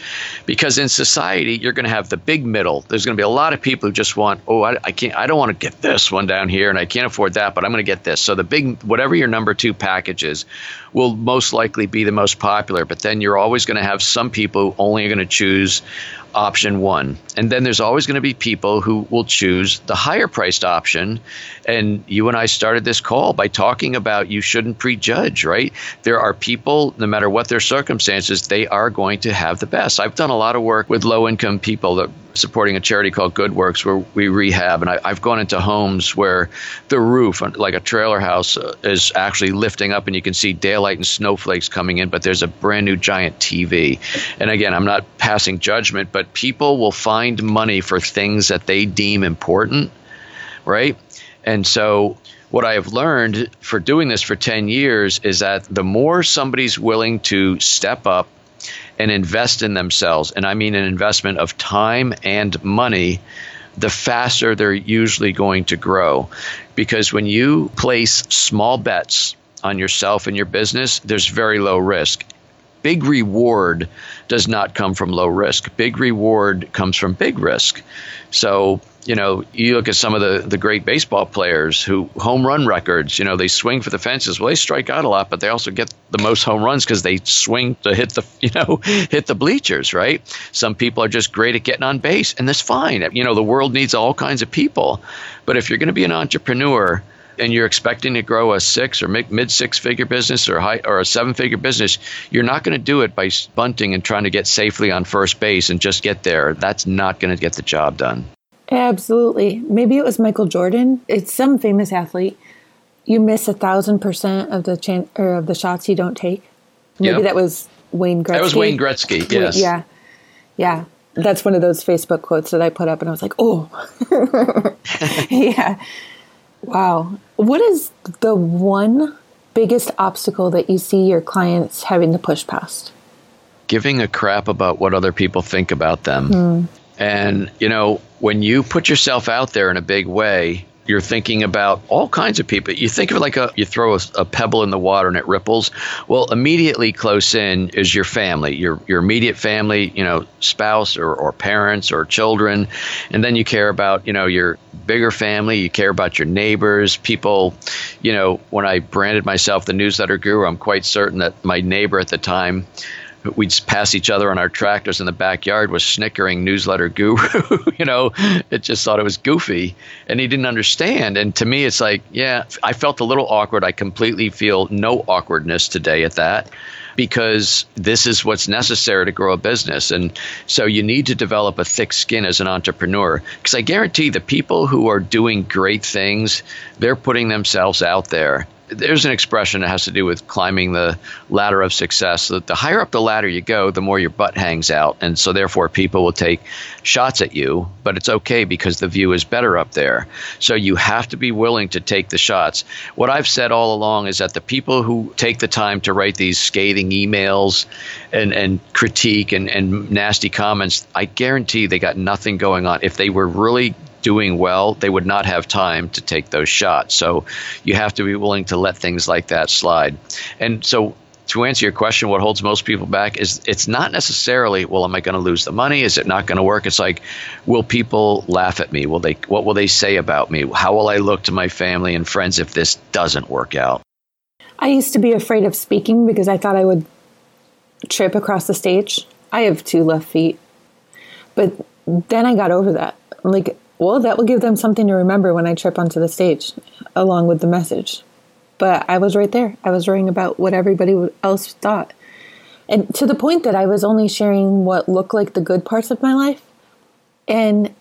because in society you're going to have the big middle. There's going to be a lot of people who just want oh I, I can't i don't want to get this one down here and i can't afford that but i'm going to get this. So the big whatever your number two package is will most likely be the most popular but then you're always going to have some people who only are going to choose option one. And then there's always going to be people who will choose the higher priced option. And you and i started this call by talking about you shouldn't prejudge right? There are people no matter what their circumstances they are going to have the best. I've done a lot of work with low income people that supporting a charity called good works where we rehab. And I, i've gone into homes where the roof like a trailer house uh, is actually lifting up and you can see daylight and snowflakes coming in but there's a brand new giant tv and again i'm not passing judgment but people will find money for things that they deem important right? And so what I have learned for doing this for 10 years is that the more somebody's willing to step up and invest in themselves, and I mean an investment of time and money, the faster they're usually going to grow. Because when you place small bets on yourself and your business, there's very low risk. big reward does not come from low risk. Big reward comes from big risk. So, you know, you look at some of the, the great baseball players who home run records, you know, they swing for the fences. Well, they strike out a lot, but they also get the most home runs because they swing to hit the, you know, hit the bleachers, right? Some people are just great at getting on base, and that's fine. You know, the world needs all kinds of people. But if you're going to be an entrepreneur, and you're expecting to grow a six or mid six figure business or high or a seven figure business, you're not going to do it by bunting and trying to get safely on first base and just get there. That's not going to get the job done. Absolutely. Maybe it was Michael Jordan. It's some famous athlete. You miss a thousand percent of the chan- or of the shots you don't take. Maybe yep. that was Wayne Gretzky. That was Wayne Gretzky. Yes. Yeah. Yeah. That's one of those Facebook quotes that I put up, and I was like, "Oh, yeah." Wow. What is the one biggest obstacle that you see your clients having to push past? Giving a crap about what other people think about them. Mm. And, you know, when you put yourself out there in a big way, you're thinking about all kinds of people. You think of it like a you throw a, a, pebble in the water and it ripples. Well, immediately close in is your family, your your immediate family, you know, spouse or, or parents or children, and then you care about you know your bigger family. You care about your neighbors, people. You know, when I branded myself the newsletter guru, I'm quite certain that my neighbor at the time we'd pass each other on our tractors in the backyard was snickering newsletter guru you know it just thought it was goofy and he didn't understand and to me it's like yeah i felt a little awkward i completely feel no awkwardness today at that because this is what's necessary to grow a business. And so you need to develop a thick skin as an entrepreneur. Because I guarantee the people who are doing great things, they're putting themselves out there there's an expression that has to do with climbing the ladder of success. That the higher up the ladder you go, the more your butt hangs out, and so therefore people will take shots at you. But it's okay because the view is better up there. So you have to be willing to take the shots. What I've said all along is that the people who take the time to write these scathing emails and and critique and and nasty comments, I guarantee they got nothing going on. If they were really doing well, they would not have time to take those shots. So you have to be willing to let things like that slide. And so to answer your question, what holds most people back is it's not necessarily, well, am I going to lose the money? Is it not going to work? It's like, will people laugh at me? Will they? What will they say about me? How will I look to my family and friends if this doesn't work out? I used to be afraid of speaking because I thought I would trip across the stage. I have two left feet, but then I got over that. Like well, that will give them something to remember when I trip onto the stage, along with the message. But I was right there. I was worrying about what everybody else thought. And to the point that I was only sharing what looked like the good parts of my life. And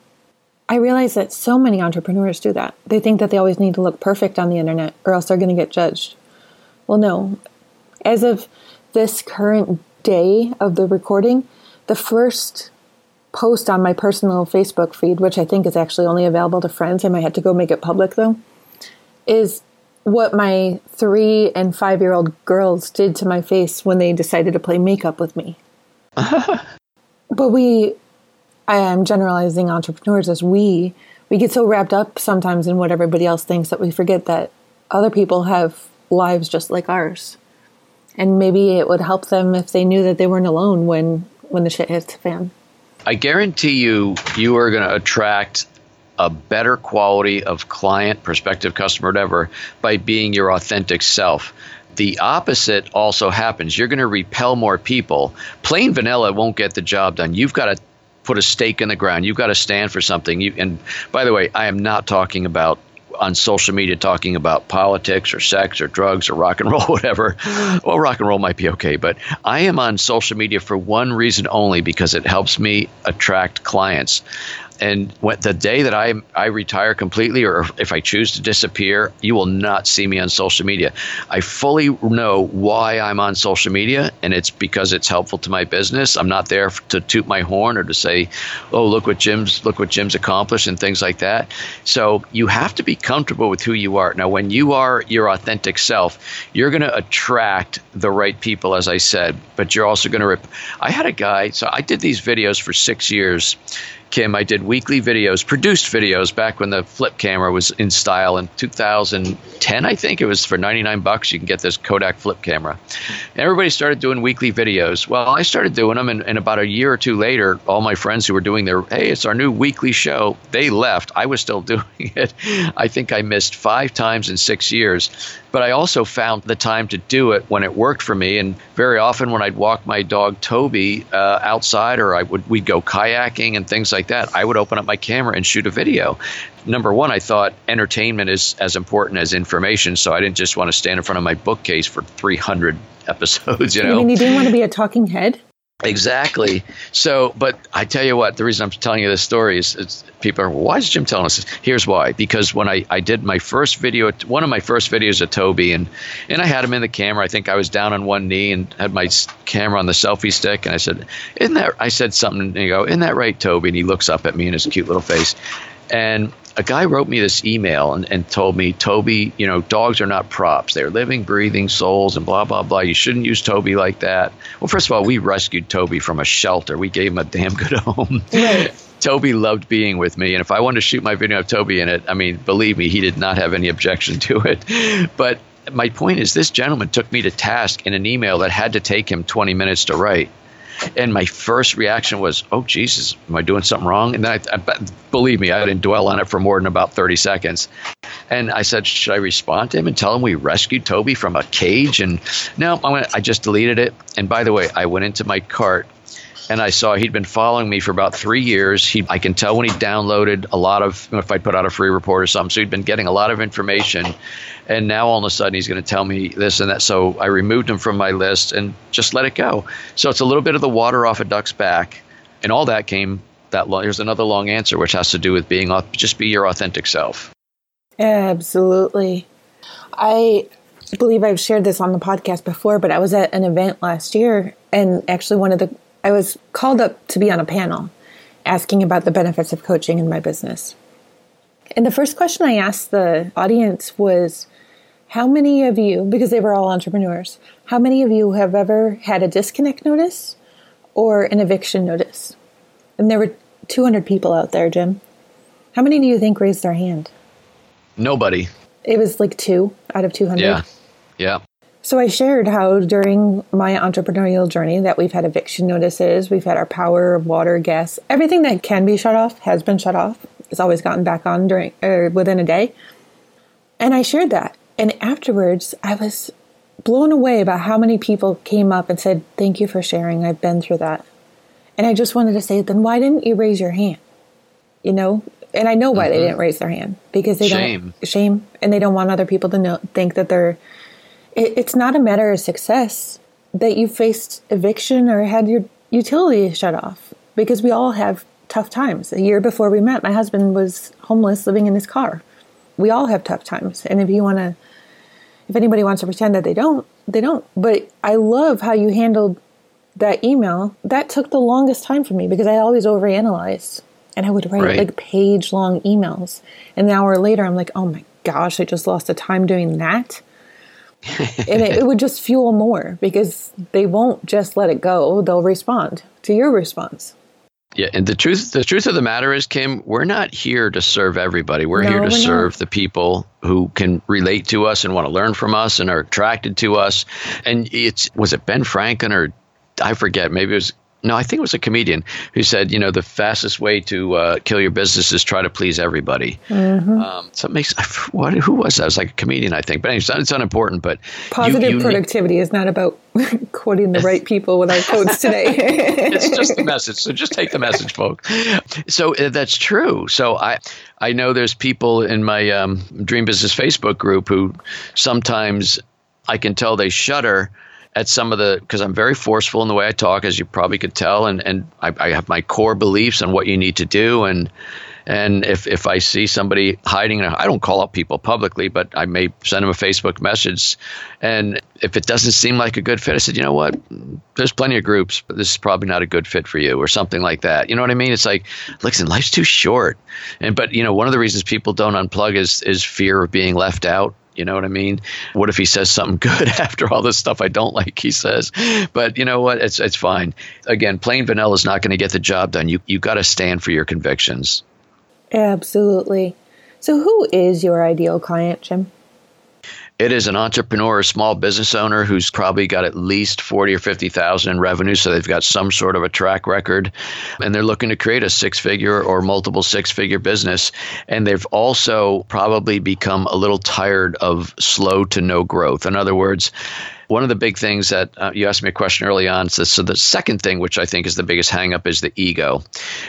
I realized that so many entrepreneurs do that. They think that they always need to look perfect on the internet or else they're going to get judged. Well, no. As of this current day of the recording, the first post on my personal Facebook feed, which I think is actually only available to friends. I might have to go make it public though, is what my three and five year old girls did to my face when they decided to play makeup with me. but we, I am generalizing entrepreneurs as we, we get so wrapped up sometimes in what everybody else thinks that we forget that other people have lives just like ours. And maybe it would help them if they knew that they weren't alone when, when the shit hits the fan. I guarantee you, you are going to attract a better quality of client, prospective customer, whatever, by being your authentic self. The opposite also happens. You're going to repel more people. Plain vanilla won't get the job done. You've got to put a stake in the ground. You've got to stand for something. You, and by the way, I am not talking about on social media talking about politics or sex or drugs or rock and roll, whatever. Well, rock and roll might be okay, but I am on social media for one reason only because it helps me attract clients and when, the day that I I retire completely, or if I choose to disappear, you will not see me on social media. I fully know why I'm on social media, and it's because it's helpful to my business. I'm not there to toot my horn or to say, "Oh, look what Jim's look what Jim's accomplished" and things like that. So you have to be comfortable with who you are. Now, when you are your authentic self, you're going to attract the right people, as I said, but you're also going to. Rep- I had a guy, so I did these videos for six years Kim, I did weekly videos, produced videos back when the flip camera was in style in 2010, I think it was for 99 bucks. You can get this Kodak flip camera. And everybody started doing weekly videos. Well, I started doing them, and, and about a year or two later, all my friends who were doing their, hey, it's our new weekly show, they left. I was still doing it. I think I missed five times in six years. But I also found the time to do it when it worked for me. And very often when I'd walk my dog Toby uh, outside, or I would we'd go kayaking and things like that, I would open up my camera and shoot a video. Number one, I thought entertainment is as important as information, so I didn't just want to stand in front of my bookcase for 300 episodes. You know, I mean, you didn't want to be a talking head. Exactly. So, but I tell you what, the reason I'm telling you this story is, people are, why is Jim telling us this? Here's why. Because when I, I did my first video, one of my first videos of Toby, and, and I had him in the camera, I think I was down on one knee and had my camera on the selfie stick. And I said, Isn't that, I said something, and he go, Isn't that right, Toby? And he looks up at me in his cute little face. And a guy wrote me this email and, and told me, Toby, you know, dogs are not props. They're living, breathing souls and blah, blah, blah. You shouldn't use Toby like that. Well, first of all, we rescued Toby from a shelter. We gave him a damn good home. Right. Toby loved being with me. And if I wanted to shoot my video of Toby in it, I mean, believe me, he did not have any objection to it. But my point is, this gentleman took me to task in an email that had to take him 20 minutes to write. And my first reaction was, "Oh Jesus, am I doing something wrong?" And then, I, I, believe me, I didn't dwell on it for more than about thirty seconds. And I said, "Should I respond to him and tell him we rescued Toby from a cage?" And no, I went. I just deleted it. And by the way, I went into my cart and I saw he'd been following me for about three years. He, I can tell when he downloaded a lot of, if I put out a free report or something. So he'd been getting a lot of information, and now all of a sudden he's going to tell me this and that. So I removed him from my list and just let it go. So it's a little bit of the water off a duck's back, and all that came that long. Here's another long answer, which has to do with being just be your authentic self. Absolutely. I believe I've shared this on the podcast before, but I was at an event last year, and actually one of the I was called up to be on a panel asking about the benefits of coaching in my business. And the first question I asked the audience was How many of you, because they were all entrepreneurs, how many of you have ever had a disconnect notice or an eviction notice? And there were 200 people out there, Jim. How many do you think raised their hand? Nobody. It was like two out of 200. Yeah. Yeah. So I shared how during my entrepreneurial journey that we've had eviction notices, we've had our power, water, gas, everything that can be shut off has been shut off. It's always gotten back on during or er, within a day. And I shared that. And afterwards, I was blown away by how many people came up and said, "Thank you for sharing. I've been through that." And I just wanted to say, then why didn't you raise your hand? You know, and I know why mm-hmm. they didn't raise their hand because they shame. don't shame and they don't want other people to know think that they're it, it's not a matter of success that you faced eviction or had your utility shut off because we all have tough times. A year before we met, my husband was homeless living in his car. We all have tough times. And if you want to, if anybody wants to pretend that they don't, they don't. But I love how you handled that email. That took the longest time for me because I always overanalyzed and I would write right. like page long emails. And an hour later, I'm like, oh my gosh, I just lost the time doing that and it, it, would just fuel more because they won't just let it go they'll respond to your response yeah and the truth the truth of the matter is kim we're not here to serve everybody we're no, here to we're serve not. the people who can relate to us and want to learn from us and are attracted to us and it's was it ben franklin or I forget. Maybe it was no, I think it was a comedian who said, you know, the fastest way to uh, kill your business is try to please everybody. Mm-hmm. Um, so it makes what? Who was that? It was like a comedian, I think. But anyway, it's, unimportant. But positive you, you, productivity is not about quoting the right people with our quotes today. it's just the message. So just take the message, folks. So uh, that's true. So I. I know there's people in my um, Dream Business Facebook group who sometimes I can tell they shudder at some of the because I'm very forceful in the way I talk, as you probably could tell, and and I, I, have my core beliefs on what you need to do, and and if if I see somebody hiding, I don't call out people publicly, but I may send them a Facebook message, and if it doesn't seem like a good fit, I said, you know what, there's plenty of groups, but this is probably not a good fit for you, or something like that. You know what I mean? It's like, listen, life's too short, and but you know one of the reasons people don't unplug is is fear of being left out You know what I mean? What if he says something good after all this stuff I don't like? He says, but you know what? It's it's fine. Again, plain vanilla is not going to get the job done. You you got to stand for your convictions. Absolutely. So, who is your ideal client, Jim? It is an entrepreneur, a small business owner who's probably got at least 40 or 50,000 in revenue. So they've got some sort of a track record and they're looking to create a six figure or multiple six figure business. And they've also probably become a little tired of slow to no growth. In other words, one of the big things that uh, you asked me a question early on. So, so the second thing, which I think is the biggest hangup, is the ego.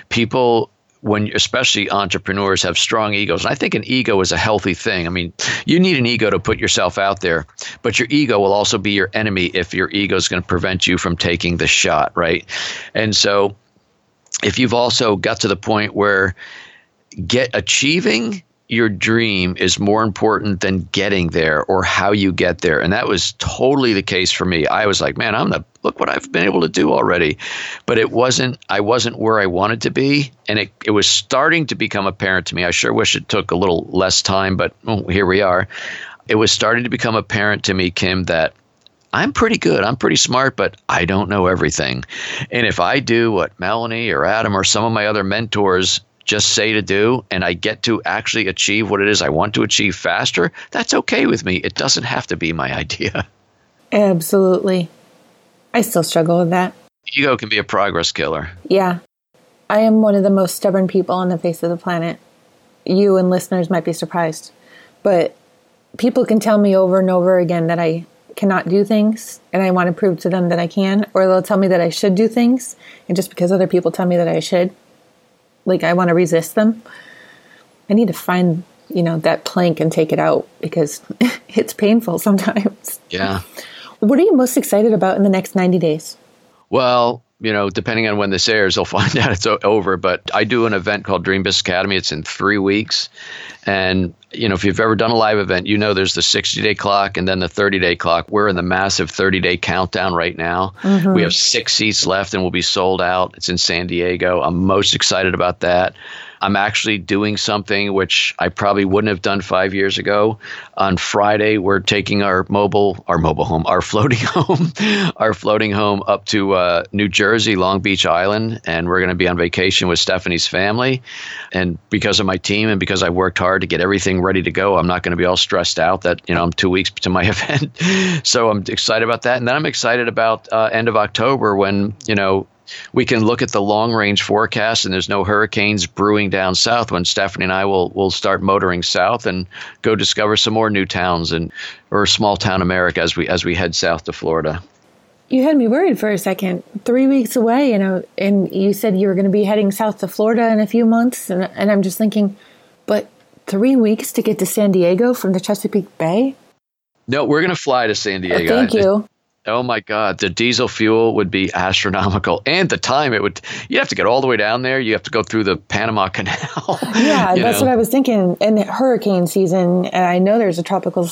People when especially entrepreneurs have strong egos and i think an ego is a healthy thing i mean you need an ego to put yourself out there but your ego will also be your enemy if your ego is going to prevent you from taking the shot right and so if you've also got to the point where get achieving your dream is more important than getting there or how you get there. And that was totally the case for me. I was like, man, I'm the look what I've been able to do already. But it wasn't I wasn't where I wanted to be. And it, it was starting to become apparent to me. I sure wish it took a little less time, but oh, here we are. It was starting to become apparent to me, Kim, that I'm pretty good. I'm pretty smart, but I don't know everything. And if I do what Melanie or Adam or some of my other mentors just say to do and I get to actually achieve what it is I want to achieve faster, that's okay with me. It doesn't have to be my idea. Absolutely. I still struggle with that. Ego can be a progress killer. Yeah. I am one of the most stubborn people on the face of the planet. You and listeners might be surprised. But people can tell me over and over again that I cannot do things and I want to prove to them that I can, or they'll tell me that I should do things. And just because other people tell me that I should, like I want to resist them. I need to find, you know, that plank and take it out because it's painful sometimes. Yeah. What are you most excited about in the next 90 days? Well, you know, depending on when this airs, they'll find out it's over. But I do an event called Dream Biz Academy. It's in three weeks. And, you know, if you've ever done a live event, you know there's the 60 day clock and then the 30 day clock. We're in the massive 30 day countdown right now. Mm-hmm. We have six seats left and we'll be sold out. It's in San Diego. I'm most excited about that. I'm actually doing something which I probably wouldn't have done five years ago. On Friday, we're taking our mobile, our mobile home, our floating home, our floating home up to uh, New Jersey, Long Beach Island, and we're going to be on vacation with Stephanie's family. And because of my team and because I worked hard to get everything ready to go, I'm not going to be all stressed out that you know I'm two weeks to my event. so I'm excited about that, and then I'm excited about uh, end of October when you know we can look at the long range forecast and there's no hurricanes brewing down south when Stephanie and I will will start motoring south and go discover some more new towns and or small town America as we as we head south to Florida. You had me worried for a second. Three weeks away, you know, and you said you were going to be heading south to Florida in a few months, and, and I'm just thinking, but three weeks to get to San Diego from the Chesapeake Bay? No, we're going to fly to San Diego. Oh, thank you. Oh my God, the diesel fuel would be astronomical, and the time it would. You have to get all the way down there. You have to go through the Panama Canal. Yeah, that's know? what I was thinking. In hurricane season, and I know there's a tropical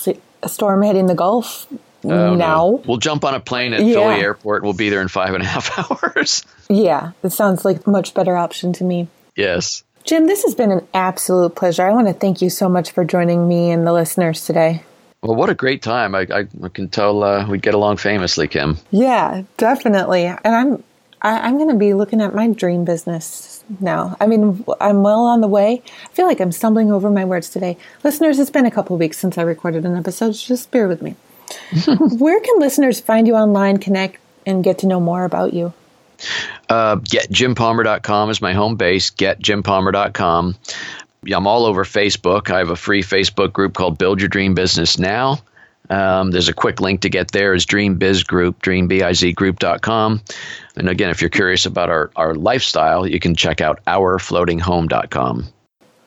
storm hitting the Gulf oh, now. No. We'll jump on a plane at yeah. Philly Airport. and We'll be there in five and a half hours. yeah, that sounds like a much better option to me. Yes. Jim, this has been an absolute pleasure. I want to thank you so much for joining me and the listeners today. Well, what a great time! I, I, I can tell uh, we'd get along famously, Kim. Yeah, definitely. And I'm I, I'm going to be looking at my dream business now. I mean, I'm well on the way. I feel like I'm stumbling over my words today. Listeners, it's been a couple weeks since I recorded an episode. So just bear with me. Where can listeners find you online, connect, and get to know more about you? Uh, getjimpalmer.com is my home base. Getjimpalmer.com. I'm all over Facebook. I have a free Facebook group called Build Your Dream Business Now. Um, there's a quick link to get there is Dream Biz Group, dreambizgroup.com. And again, if you're curious about our, our lifestyle, you can check out ourfloatinghome.com.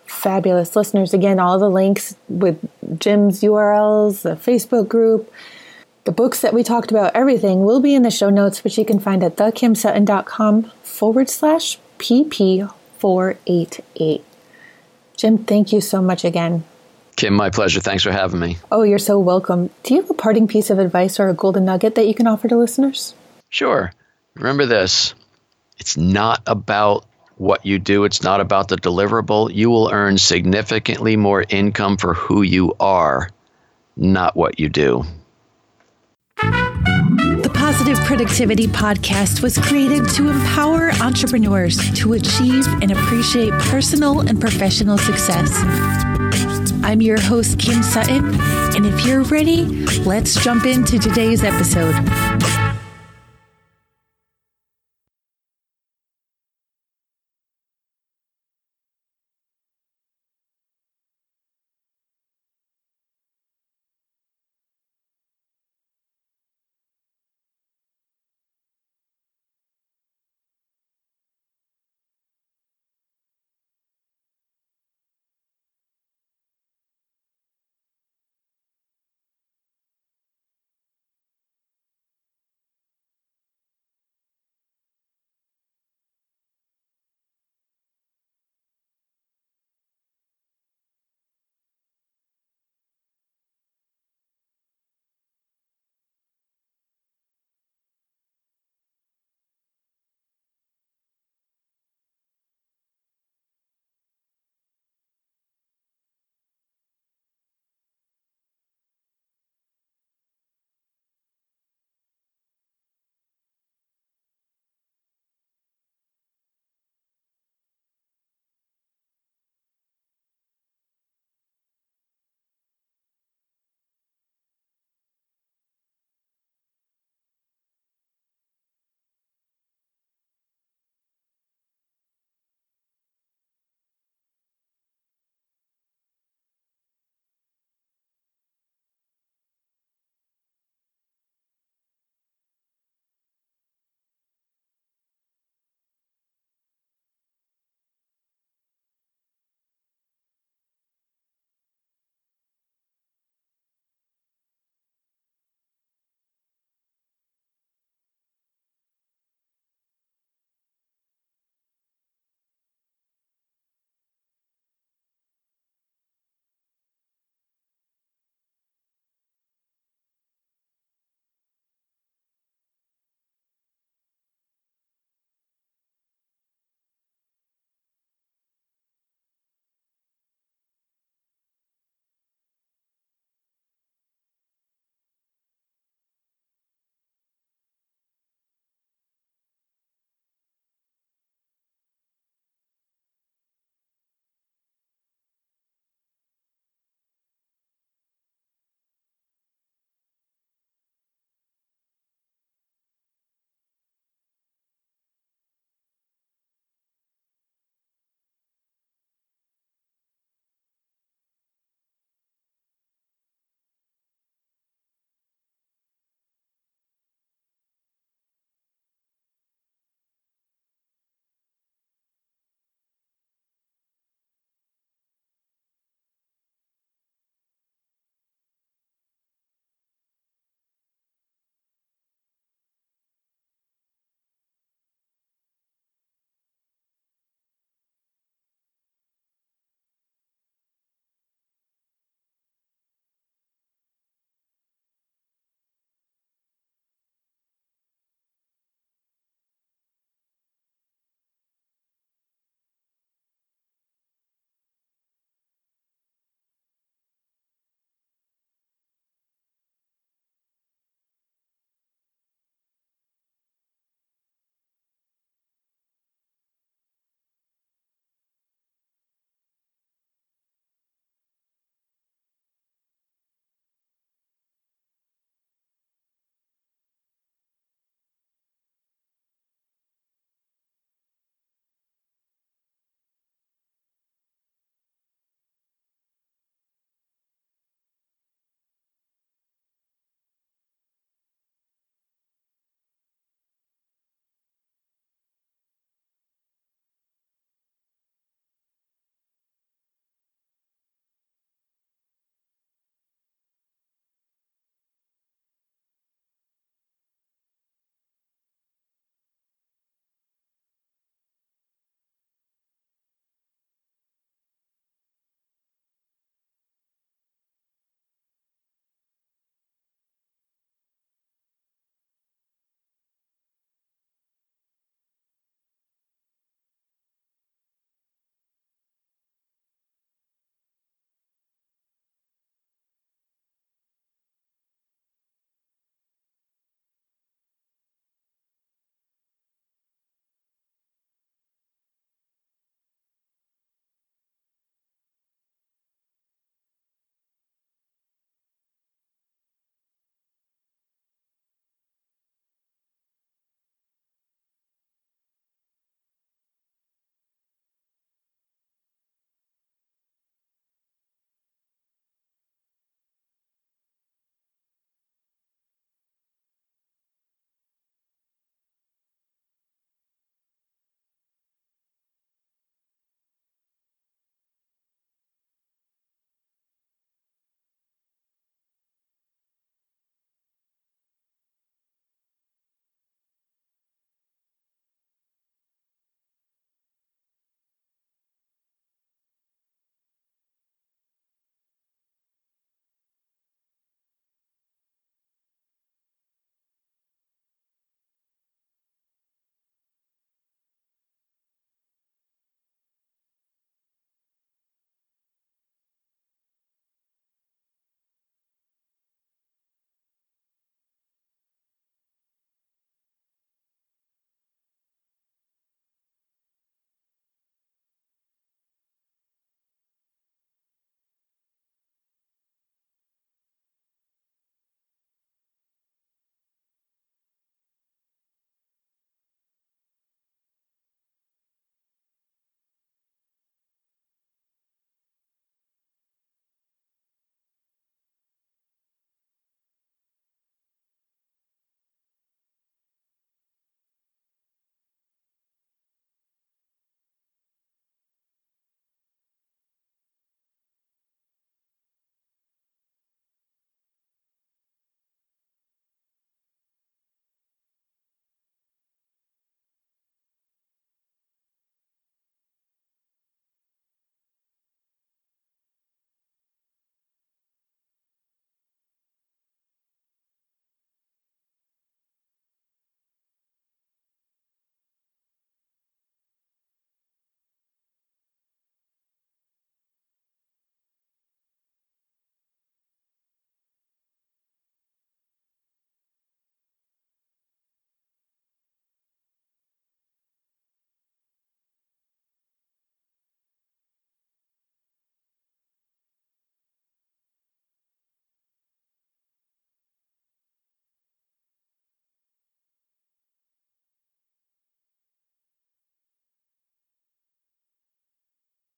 Fabulous. Listeners, again, all the links with Jim's URLs, the Facebook group, the books that we talked about, everything will be in the show notes, which you can find at thekimsutton.com forward slash PP488. Jim, thank you so much again. Kim, my pleasure. Thanks for having me. Oh, you're so welcome. Do you have a parting piece of advice or a golden nugget that you can offer to listeners? Sure. Remember this it's not about what you do, it's not about the deliverable. You will earn significantly more income for who you are not what you do. Positive Productivity Podcast was created to empower entrepreneurs to achieve and appreciate personal and professional success. I'm your host, Kim Sutton, and if you're ready, let's jump into today's episode.